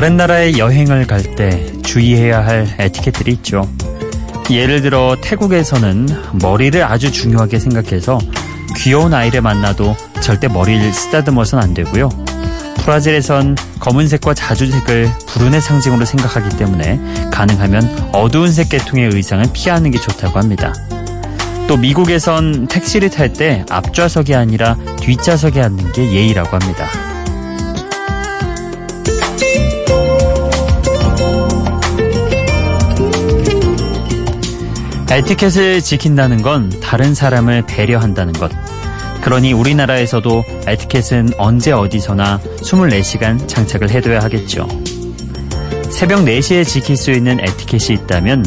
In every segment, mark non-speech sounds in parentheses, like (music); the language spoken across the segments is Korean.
다른 나라에 여행을 갈 때 주의해야 할 에티켓들이 있죠. 예를 들어 태국에서는 머리를 아주 중요하게 생각해서 귀여운 아이를 만나도 절대 머리를 쓰다듬어서는 안 되고요. 브라질에선 검은색과 자주색을 불운의 상징으로 생각하기 때문에 가능하면 어두운 색 계통의 의상을 피하는 게 좋다고 합니다. 또 미국에선 택시를 탈 때 앞좌석이 아니라 뒷좌석에 앉는 게 예의라고 합니다. 에티켓을 지킨다는 건 다른 사람을 배려한다는 것. 그러니 우리나라에서도 에티켓은 언제 어디서나 24시간 장착을 해둬야 하겠죠. 새벽 4시에 지킬 수 있는 에티켓이 있다면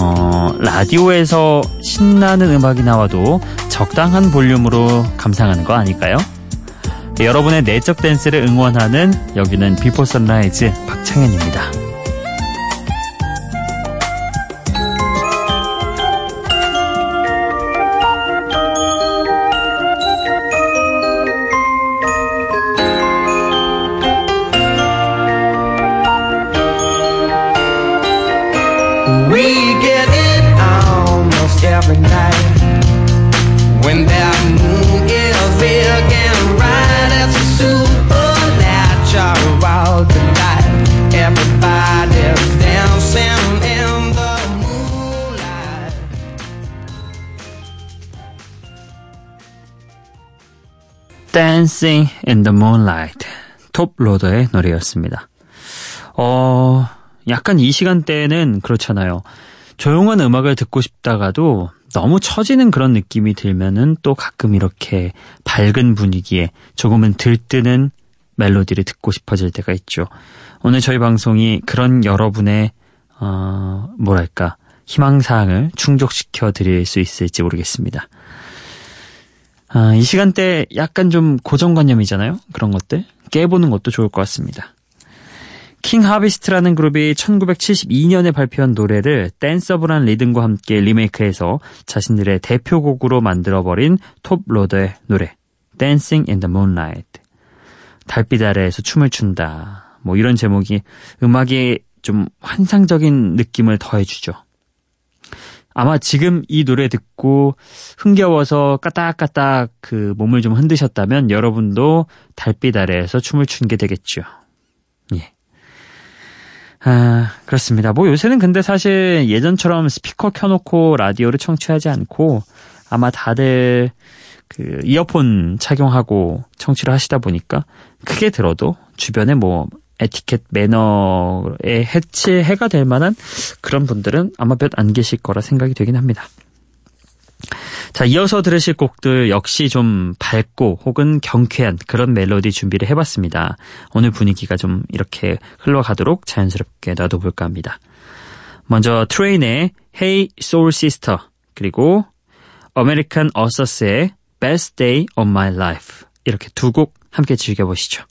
어, 라디오에서 신나는 음악이 나와도 적당한 볼륨으로 감상하는 거 아닐까요? 여러분의 내적 댄스를 응원하는 여기는 Before Sunrise 박창현입니다. Dancing in the Moonlight 톱로더의 노래였습니다. 어, 약간 이 시간대에는 그렇잖아요. 조용한 음악을 듣고 싶다가도 너무 처지는 그런 느낌이 들면은 또 가끔 이렇게 밝은 분위기에 조금은 들뜨는 멜로디를 듣고 싶어질 때가 있죠. 오늘 저희 방송이 그런 여러분의 어, 뭐랄까 희망사항을 충족시켜 드릴 수 있을지 모르겠습니다. 아, 이 시간대 약간 좀 고정관념이잖아요. 그런 것들 깨보는 것도 좋을 것 같습니다. 킹 하비스트라는 그룹이 1972년에 발표한 노래를 댄서블한 리듬과 함께 리메이크해서 자신들의 대표곡으로 만들어버린 톱로더의 노래 Dancing in the Moonlight 달빛 아래에서 춤을 춘다 뭐 이런 제목이 음악에 좀 환상적인 느낌을 더해주죠. 아마 지금 이 노래 듣고 흥겨워서 까딱까딱 그 몸을 좀 흔드셨다면 여러분도 달빛 아래에서 춤을 춘 게 되겠죠. 예. 아, 그렇습니다. 뭐 요새는 근데 사실 예전처럼 스피커 켜놓고 라디오를 청취하지 않고 아마 다들 그 이어폰 착용하고 청취를 하시다 보니까 크게 들어도 주변에 뭐 에티켓 매너에 해치해가 될 만한 그런 분들은 아마 몇 안 계실 거라 생각이 되긴 합니다. 자, 이어서 들으실 곡들 역시 좀 밝고 혹은 경쾌한 그런 멜로디 준비를 해봤습니다. 오늘 분위기가 좀 이렇게 흘러가도록 자연스럽게 놔둬볼까 합니다. 먼저 Train의 Hey Soul Sister 그리고 American Authors의 Best Day of My Life 이렇게 두 곡 함께 즐겨보시죠.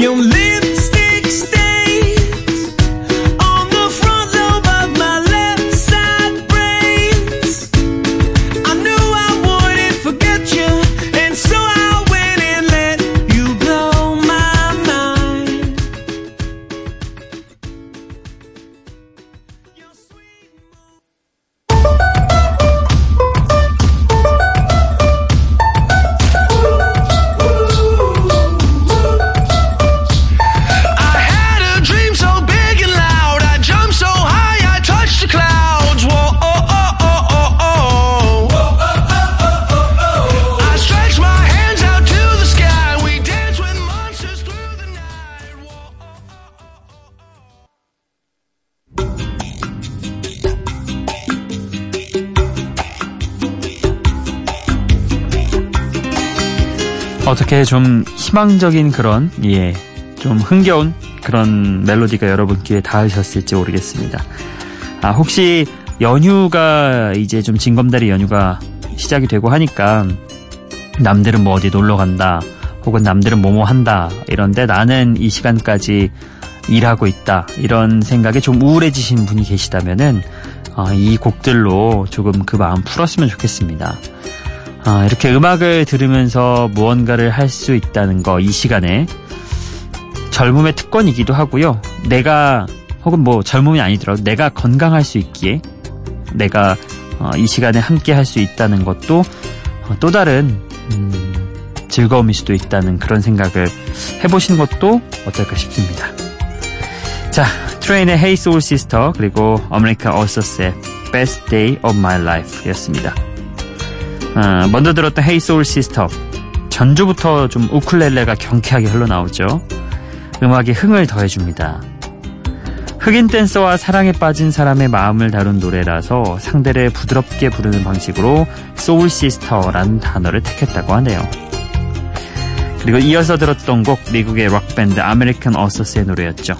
用力 어떻게 좀 희망적인 그런 예, 좀 흥겨운 그런 멜로디가 여러분 귀에 닿으셨을지 모르겠습니다. 아, 혹시 연휴가 이제 좀 징검다리 연휴가 시작이 되고 하니까 남들은 뭐 어디 놀러 간다 혹은 남들은 뭐뭐 한다 이런데 나는 이 시간까지 일하고 있다 이런 생각에 좀 우울해지신 분이 계시다면은 어, 이 곡들로 조금 그 마음 풀었으면 좋겠습니다. 어, 이렇게 음악을 들으면서 무언가를 할 수 있다는 거 이 시간에 젊음의 특권이기도 하고요. 내가 혹은 뭐 젊음이 아니더라도 내가 건강할 수 있기에 내가 어, 이 시간에 함께 할 수 있다는 것도 어, 또 다른 음, 즐거움일 수도 있다는 그런 생각을 해보시는 것도 어떨까 싶습니다. 자, 트레인의 Hey Soul Sister 그리고 아메리칸 어서스의 Best Day of My Life 였습니다. 어, 먼저 들었던 Hey Soul Sister 전주부터 좀 우쿨렐레가 경쾌하게 흘러나오죠. 음악에 흥을 더해줍니다. 흑인 댄서와 사랑에 빠진 사람의 마음을 다룬 노래라서 상대를 부드럽게 부르는 방식으로 Soul Sister라는 단어를 택했다고 하네요. 그리고 이어서 들었던 곡 미국의 록밴드 아메리칸 어서스의 노래였죠.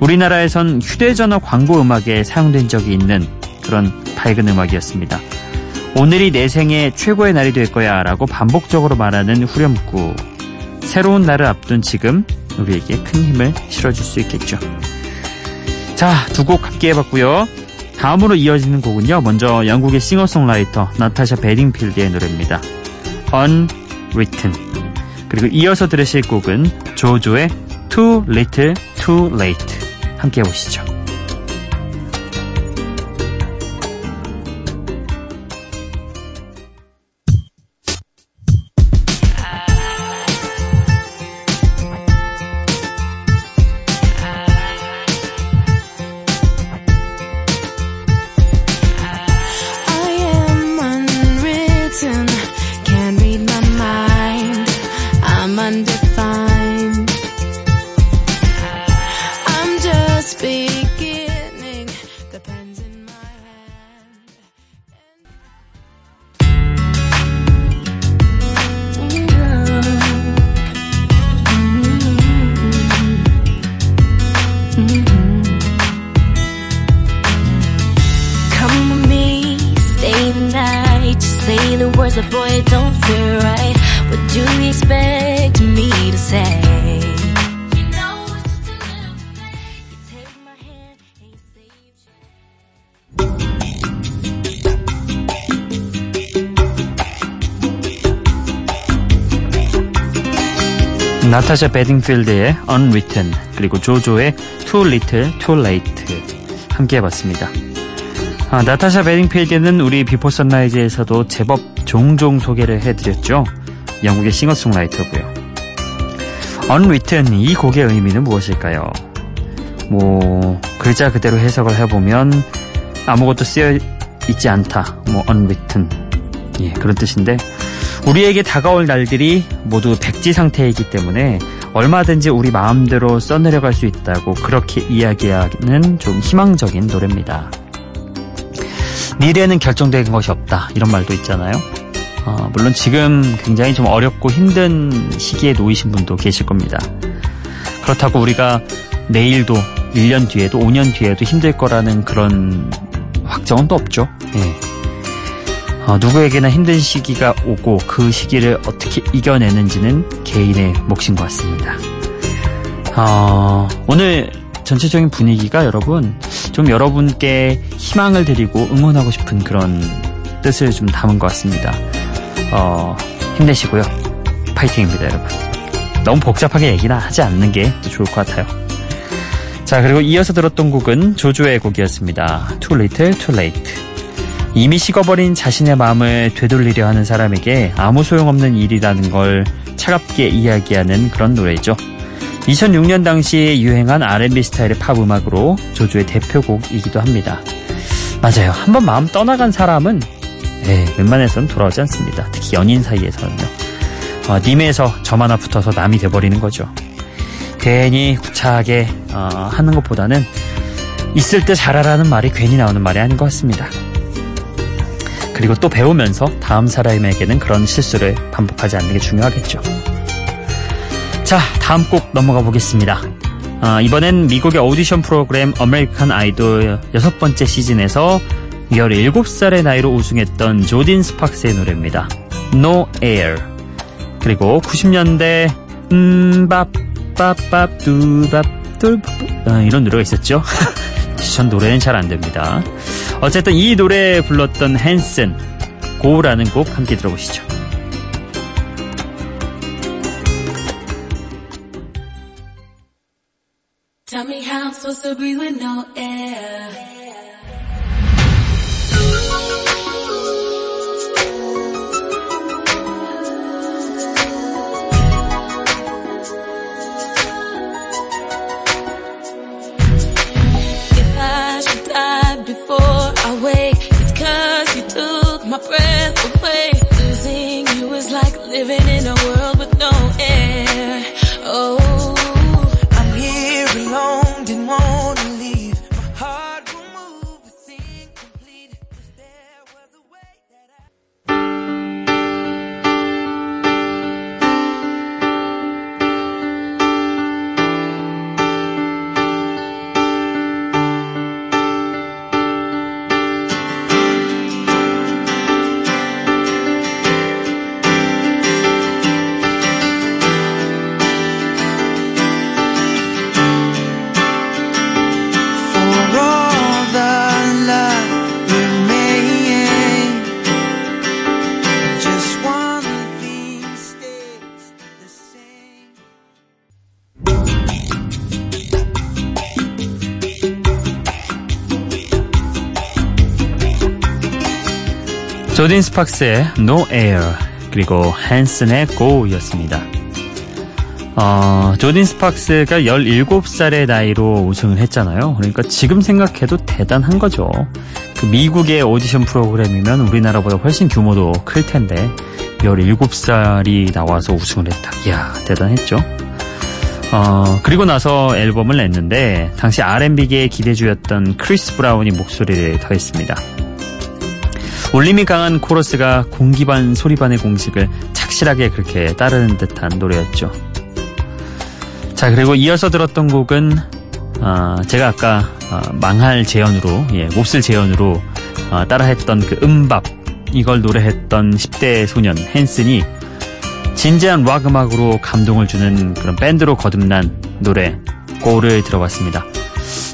우리나라에선 휴대전화 광고 음악에 사용된 적이 있는 그런 밝은 음악이었습니다. 오늘이 내 생의 최고의 날이 될 거야 라고 반복적으로 말하는 후렴구. 새로운 날을 앞둔 지금 우리에게 큰 힘을 실어줄 수 있겠죠. 자, 두 곡 함께 해봤고요. 다음으로 이어지는 곡은요. 먼저 영국의 싱어송라이터 나타샤 베딩필드의 노래입니다. Unwritten. 그리고 이어서 들으실 곡은 조조의 Too Little Too Late. 함께 해보시죠. Words, but boy, don't feel right. What do you expect me to say? A 나타샤 베딩필드의 Unwritten 그리고 조조의 Too Little Too Late 함께 해봤습니다. 아, 나타샤 베딩필드는 우리 비포 선라이즈에서도 제법 종종 소개를 해드렸죠. 영국의 싱어송라이터고요. Unwritten 이 곡의 의미는 무엇일까요? 뭐 글자 그대로 해석을 해보면 아무것도 쓰여 있지 않다. 뭐 unwritten 예 그런 뜻인데 우리에게 다가올 날들이 모두 백지 상태이기 때문에 얼마든지 우리 마음대로 써내려갈 수 있다고 그렇게 이야기하는 좀 희망적인 노래입니다. 미래는 결정된 것이 없다 이런 말도 있잖아요. 어, 물론 지금 굉장히 좀 어렵고 힘든 시기에 놓이신 분도 계실 겁니다. 그렇다고 우리가 내일도 1년 뒤에도 5년 뒤에도 힘들 거라는 그런 확정은 또 없죠. 예. 어, 누구에게나 힘든 시기가 오고 그 시기를 어떻게 이겨내는지는 개인의 몫인 것 같습니다. 어, 오늘 전체적인 분위기가 여러분 좀 여러분께 희망을 드리고 응원하고 싶은 그런 뜻을 좀 담은 것 같습니다. 어, 힘내시고요. 파이팅입니다, 여러분. 너무 복잡하게 얘기나 하지 않는 게 좋을 것 같아요. 자, 그리고 이어서 들었던 곡은 조조의 곡이었습니다. Too Little, Too Late. 이미 식어버린 자신의 마음을 되돌리려 하는 사람에게 아무 소용없는 일이라는 걸 차갑게 이야기하는 그런 노래죠. 2006년 당시에 유행한 R&B 스타일의 팝 음악으로 조조의 대표곡이기도 합니다. 맞아요. 한번 마음 떠나간 사람은 네, 웬만해서는 돌아오지 않습니다. 특히 연인 사이에서는요. 어, 님에서 점 하나 붙어서 남이 돼버리는 거죠. 괜히 구차하게 어, 하는 것보다는 있을 때 잘하라는 말이 괜히 나오는 말이 아닌 것 같습니다. 그리고 또 배우면서 다음 사람에게는 그런 실수를 반복하지 않는 게 중요하겠죠. 자, 다음 곡 넘어가 보겠습니다. 어, 이번엔 미국의 오디션 프로그램 아메리칸 아이돌 여섯 번째 시즌에서 17살의 나이로 우승했던 조딘 스팍스의 노래입니다. No Air. 그리고 90년대 음밥 빠밥 두밥 똘 어, 이런 노래가 있었죠. (laughs) 전 노래는 잘 안 됩니다. 어쨌든 이 노래 불렀던 헨슨 고라는 곡 함께 들어보시죠. Supposed to breathe with no air. If I should die before I wake, it's cause you took my breath away. Losing you is like living 조딘 스팍스의 No Air 그리고 헨슨의 Go였습니다. 어, 조딘 스팍스가 17살의 나이로 우승을 했잖아요. 그러니까 지금 생각해도 대단한 거죠. 그 미국의 오디션 프로그램이면 우리나라보다 훨씬 규모도 클 텐데 17살이 나와서 우승을 했다. 이야, 대단했죠. 어, 그리고 나서 앨범을 냈는데 당시 R&B계의 기대주였던 크리스 브라운이 목소리를 더했습니다. 울림이 강한 코러스가 공기반 소리반의 공식을 착실하게 그렇게 따르는 듯한 노래였죠. 자 그리고 이어서 들었던 곡은 어, 제가 아까 어, 망할 재현으로 예, 몹쓸 재현으로 어, 따라했던 그 음밥 이걸 노래했던 10대 소년 헨슨이 진지한 락 음악으로 감동을 주는 그런 밴드로 거듭난 노래 고를 들어봤습니다.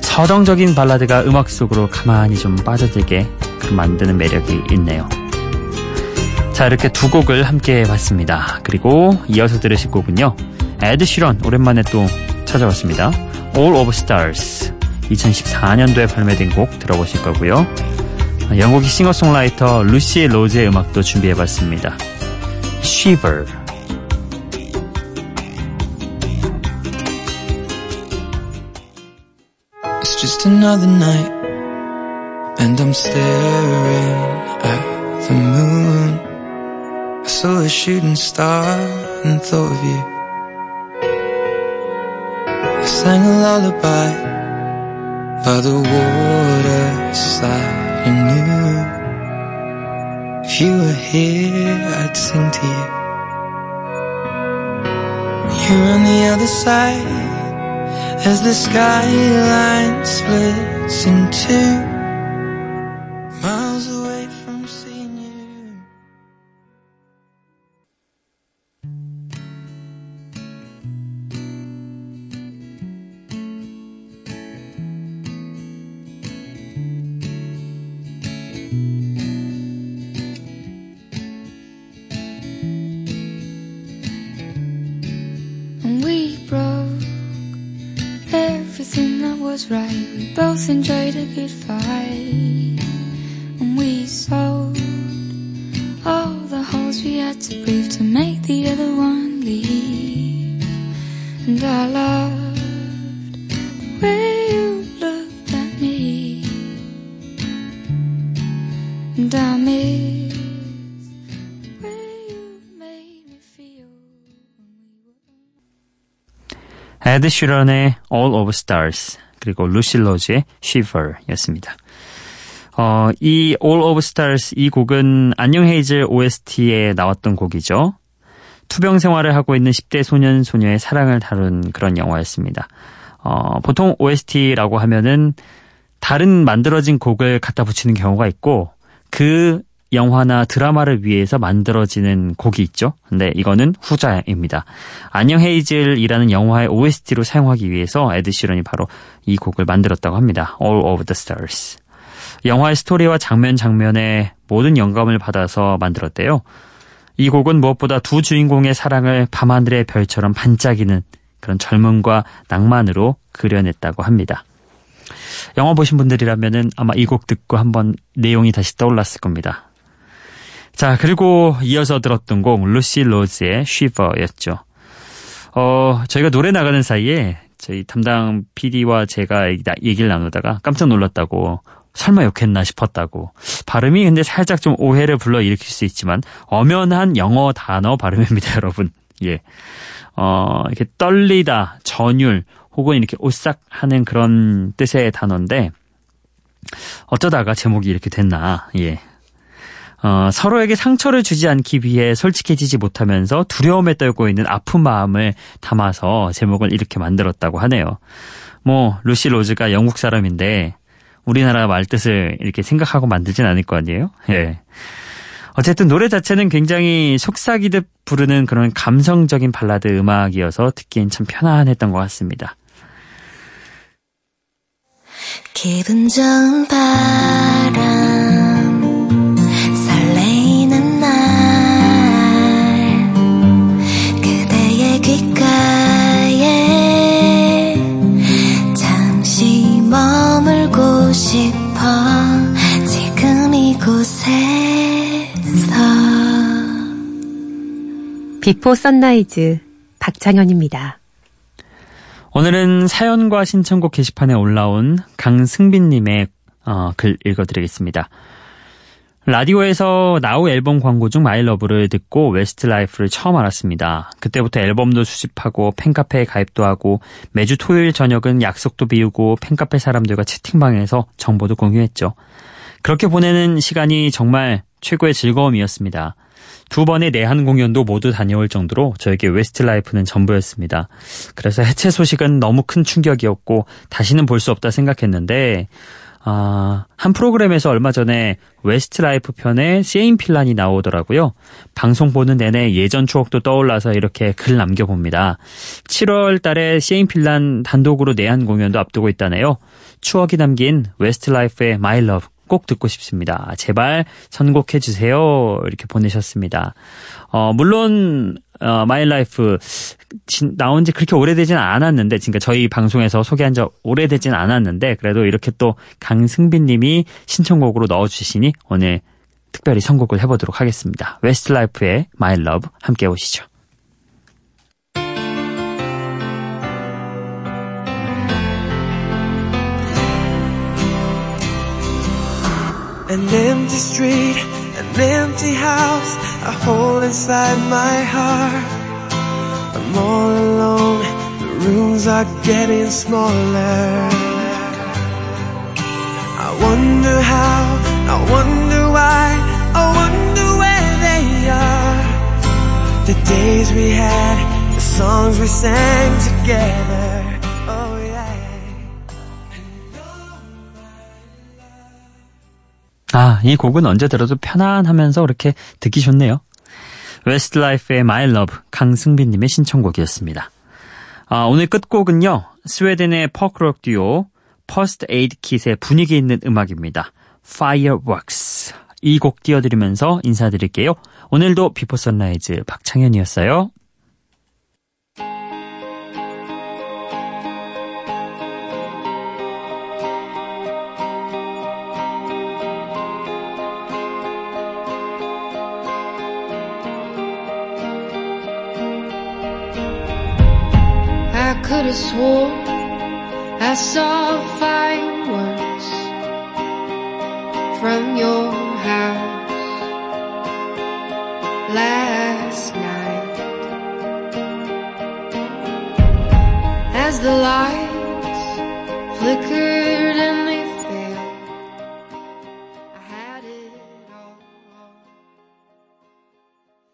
서정적인 발라드가 음악 속으로 가만히 좀 빠져들게 만드는 매력이 있네요. 자, 이렇게 두 곡을 함께 봤습니다. 그리고 이어서 들으실 곡은요. 에드 시런 오랜만에 또 찾아왔습니다. All of Stars 2014년도에 발매된 곡 들어보실 거고요. 영국의 싱어송라이터 루시 로즈의 음악도 준비해봤습니다. Shiver And I'm staring at the moon. I saw a shooting star and thought of you. I sang a lullaby By the waterside and knew If you were here I'd sing to you. You're on the other side As the skyline splits in two both enjoyed a good fight. And we sold all the holes we had to prove to make the other one leave. And I loved the way you looked at me. And I miss the you made me feel. Ed Sheeran의 All Over Stars 그리고 루실러즈의 Shiver였습니다. 어, 이 All of Stars 이 곡은 안녕 헤이즐 OST에 나왔던 곡이죠. 투병 생활을 하고 있는 10대 소년 소녀의 사랑을 다룬 그런 영화였습니다. 어, 보통 OST라고 하면은 다른 만들어진 곡을 갖다 붙이는 경우가 있고 그 영화나 드라마를 위해서 만들어지는 곡이 있죠. 근데 이거는 후자입니다. 안녕 헤이즐이라는 영화의 OST로 사용하기 위해서 에드 시런이 바로 이 곡을 만들었다고 합니다. All of the Stars. 영화의 스토리와 장면 장면에 모든 영감을 받아서 만들었대요. 이 곡은 무엇보다 두 주인공의 사랑을 밤하늘의 별처럼 반짝이는 그런 젊음과 낭만으로 그려냈다고 합니다. 영화 보신 분들이라면 아마 이 곡 듣고 한번 내용이 다시 떠올랐을 겁니다. 자, 그리고 이어서 들었던 곡 루시 로즈의 쉬버였죠. 어, 저희가 노래 나가는 사이에 저희 담당 PD와 제가 얘기를 나누다가 깜짝 놀랐다고 설마 욕했나 싶었다고. 발음이 근데 살짝 좀 오해를 불러 일으킬 수 있지만 엄연한 영어 단어 발음입니다, (laughs) 여러분. 예. 어, 이렇게 떨리다, 전율, 혹은 이렇게 오싹 하는 그런 뜻의 단어인데, 어쩌다가 제목이 이렇게 됐나, 예. 어, 서로에게 상처를 주지 않기 위해 솔직해지지 못하면서 두려움에 떨고 있는 아픈 마음을 담아서 제목을 이렇게 만들었다고 하네요. 뭐, 루시 로즈가 영국 사람인데, 우리나라 말뜻을 이렇게 생각하고 만들진 않을 거 아니에요? 예. 어쨌든 노래 자체는 굉장히 속삭이듯 부르는 그런 감성적인 발라드 음악이어서 듣기엔 참 편안했던 것 같습니다. 기분 좋은 바람 비포 선라이즈 박창현입니다. 오늘은 사연과 신청곡 게시판에 올라온 강승빈님의 어, 글 읽어드리겠습니다. 라디오에서 나우 앨범 광고 중 My Love를 듣고 웨스트라이프를 처음 알았습니다. 그때부터 앨범도 수집하고 팬카페에 가입도 하고 매주 토요일 저녁은 약속도 비우고 팬카페 사람들과 채팅방에서 정보도 공유했죠. 그렇게 보내는 시간이 정말 최고의 즐거움이었습니다. 두 번의 내한 공연도 모두 다녀올 정도로 저에게 웨스트라이프는 전부였습니다. 그래서 해체 소식은 너무 큰 충격이었고 다시는 볼 수 없다 생각했는데 아, 한 프로그램에서 얼마 전에 웨스트라이프 편에 셰인 필란이 나오더라고요. 방송 보는 내내 예전 추억도 떠올라서 이렇게 글 남겨봅니다. 7월 달에 셰인 필란 단독으로 내한 공연도 앞두고 있다네요. 추억이 담긴 웨스트라이프의 My Love 꼭 듣고 싶습니다. 제발 선곡해 주세요. 이렇게 보내셨습니다. 어, 물론 어, My Love 나온 지 그렇게 오래되지는 않았는데, 그러니까 저희 방송에서 소개한 지 오래되지는 않았는데, 그래도 이렇게 또 강승빈 님이 신청곡으로 넣어주시니 오늘 특별히 선곡을 해보도록 하겠습니다. 웨스트라이프의 My Love 함께 오시죠. An empty street, an empty house, a hole inside my heart. I'm all alone, the rooms are getting smaller. I wonder how, I wonder why, I wonder where they are. The days we had, the songs we sang together. 아, 이 곡은 언제 들어도 편안하면서 그렇게 듣기 좋네요. 웨스트라이프의 My Love 강승빈님의 신청곡이었습니다. 아, 오늘 끝곡은요. 스웨덴의 포크록 듀오 퍼스트 에이드 킷의 분위기 있는 음악입니다. Fireworks 이 곡 띄워드리면서 인사드릴게요. 오늘도 비포 선라이즈 박창현이었어요. Could have sworn I saw fireworks from your house last night. As the lights flickered